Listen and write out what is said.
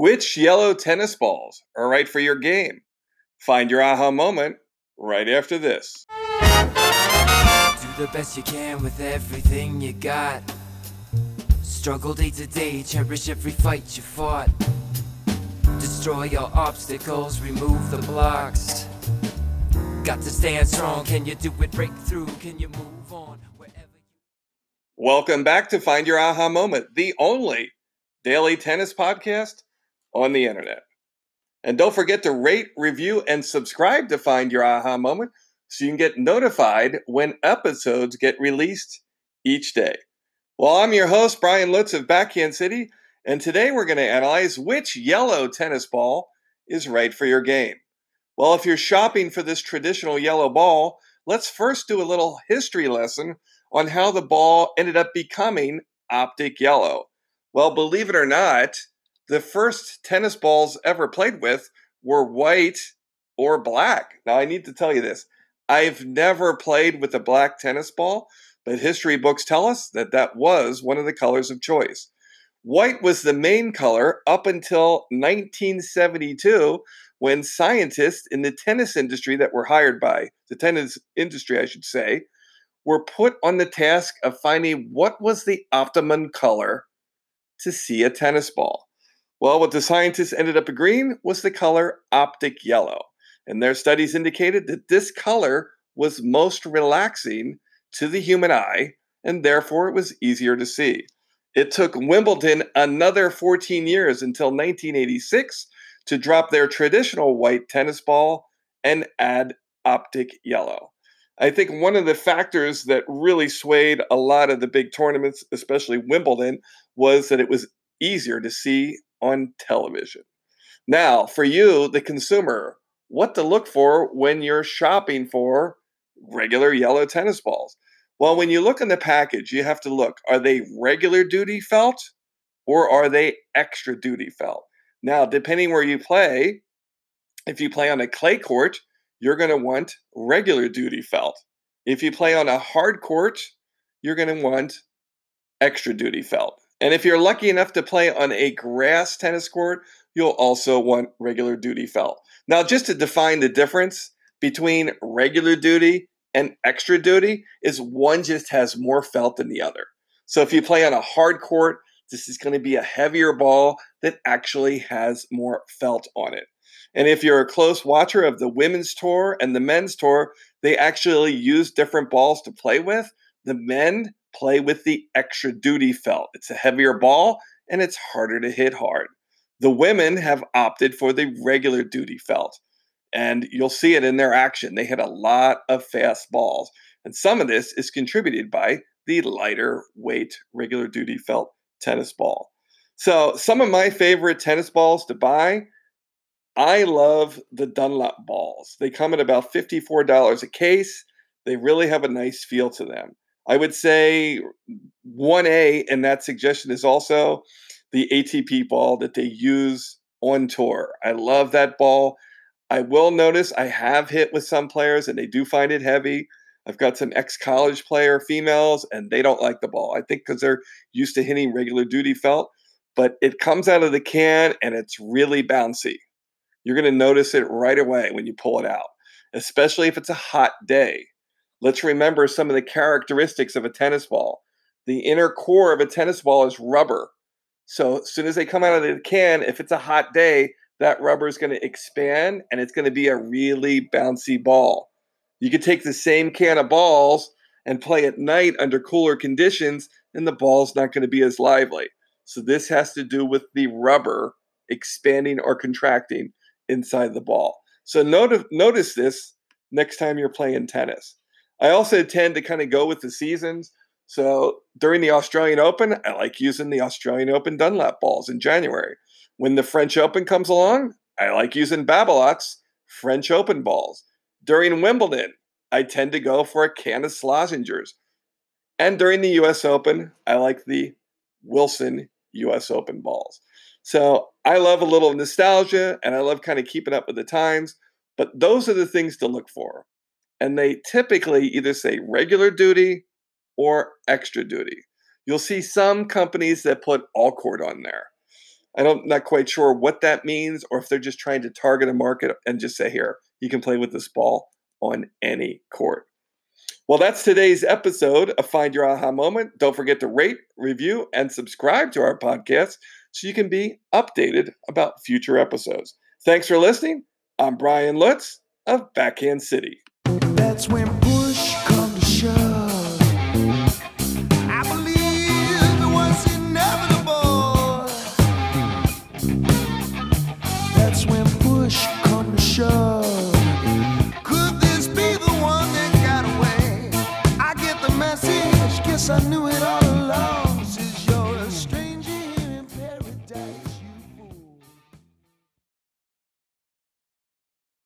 Which yellow tennis balls are right for your game? Find your aha moment right after this. Do the best you can with everything you got. Struggle day to day, cherish every fight you fought. Destroy your obstacles, remove the blocks. Got to stand strong. Can you do it? Break through. Can you move on wherever you Welcome back to Find Your Aha Moment, the only daily tennis podcast on the internet. And don't forget to rate, review, and subscribe to Find Your Aha Moment so you can get notified when episodes get released each day. Well, I'm your host, Brian Lutz of Backhand City, and today we're going to analyze which yellow tennis ball is right for your game. Well, if you're shopping for this traditional yellow ball, let's first do a little history lesson on how the ball ended up becoming optic yellow. Well, believe it or not, the first tennis balls ever played with were white or black. Now, I need to tell you this. I've never played with a black tennis ball, but history books tell us that that was one of the colors of choice. White was the main color up until 1972 when scientists in the tennis industry that were hired by the tennis industry, I should say, were put on the task of finding what was the optimum color to see a tennis ball. Well, what the scientists ended up agreeing was the color optic yellow. And their studies indicated that this color was most relaxing to the human eye, and therefore it was easier to see. It took Wimbledon another 14 years until 1986 to drop their traditional white tennis ball and add optic yellow. I think one of the factors that really swayed a lot of the big tournaments, especially Wimbledon, was that it was easier to see on television. Now, for you, the consumer, what to look for when you're shopping for regular yellow tennis balls? Well, when you look in the package, you have to look are they regular duty felt or are they extra duty felt? Now, depending where you play, if you play on a clay court, you're going to want regular duty felt. If you play on a hard court, you're going to want extra duty felt. And if you're lucky enough to play on a grass tennis court, you'll also want regular duty felt. Now, just to define the difference between regular duty and extra duty is one just has more felt than the other. So if you play on a hard court, this is going to be a heavier ball that actually has more felt on it. And if you're a close watcher of the women's tour and the men's tour, they actually use different balls to play with. The men play with the extra duty felt. It's a heavier ball and it's harder to hit hard. The women have opted for the regular duty felt. And you'll see it in their action. They hit a lot of fast balls. And some of this is contributed by the lighter weight regular duty felt tennis ball. So, some of my favorite tennis balls to buy I love the Dunlop balls. They come at about $54 a case. They really have a nice feel to them. I would say 1A in that suggestion is also the ATP ball that they use on tour. I love that ball. I will notice I have hit with some players and they do find it heavy. I've got some ex college player females and they don't like the ball. I think because they're used to hitting regular duty felt, but it comes out of the can and it's really bouncy. You're going to notice it right away when you pull it out, especially if it's a hot day. Let's remember some of the characteristics of a tennis ball. The inner core of a tennis ball is rubber. So as soon as they come out of the can, if it's a hot day, that rubber is going to expand and it's going to be a really bouncy ball. You could take the same can of balls and play at night under cooler conditions, and the ball's not going to be as lively. So this has to do with the rubber expanding or contracting inside the ball. So notice, notice this next time you're playing tennis. I also tend to kind of go with the seasons. So during the Australian Open, I like using the Australian Open Dunlop balls in January. When the French Open comes along, I like using Babolat's French Open balls. During Wimbledon, I tend to go for a can of Slazengers. And during the US Open, I like the Wilson US Open balls. So I love a little nostalgia and I love kind of keeping up with the times, but those are the things to look for. And they typically either say regular duty or extra duty. You'll see some companies that put all court on there. I don't not quite sure what that means or if they're just trying to target a market and just say here, you can play with this ball on any court. Well, that's today's episode of Find Your Aha Moment. Don't forget to rate, review, and subscribe to our podcast so you can be updated about future episodes. Thanks for listening. I'm Brian Lutz of Backhand City. That's when push come to shove. I believe it was inevitable. That's when push to shove. Could this be the one that got away? I get the message, guess I knew it all.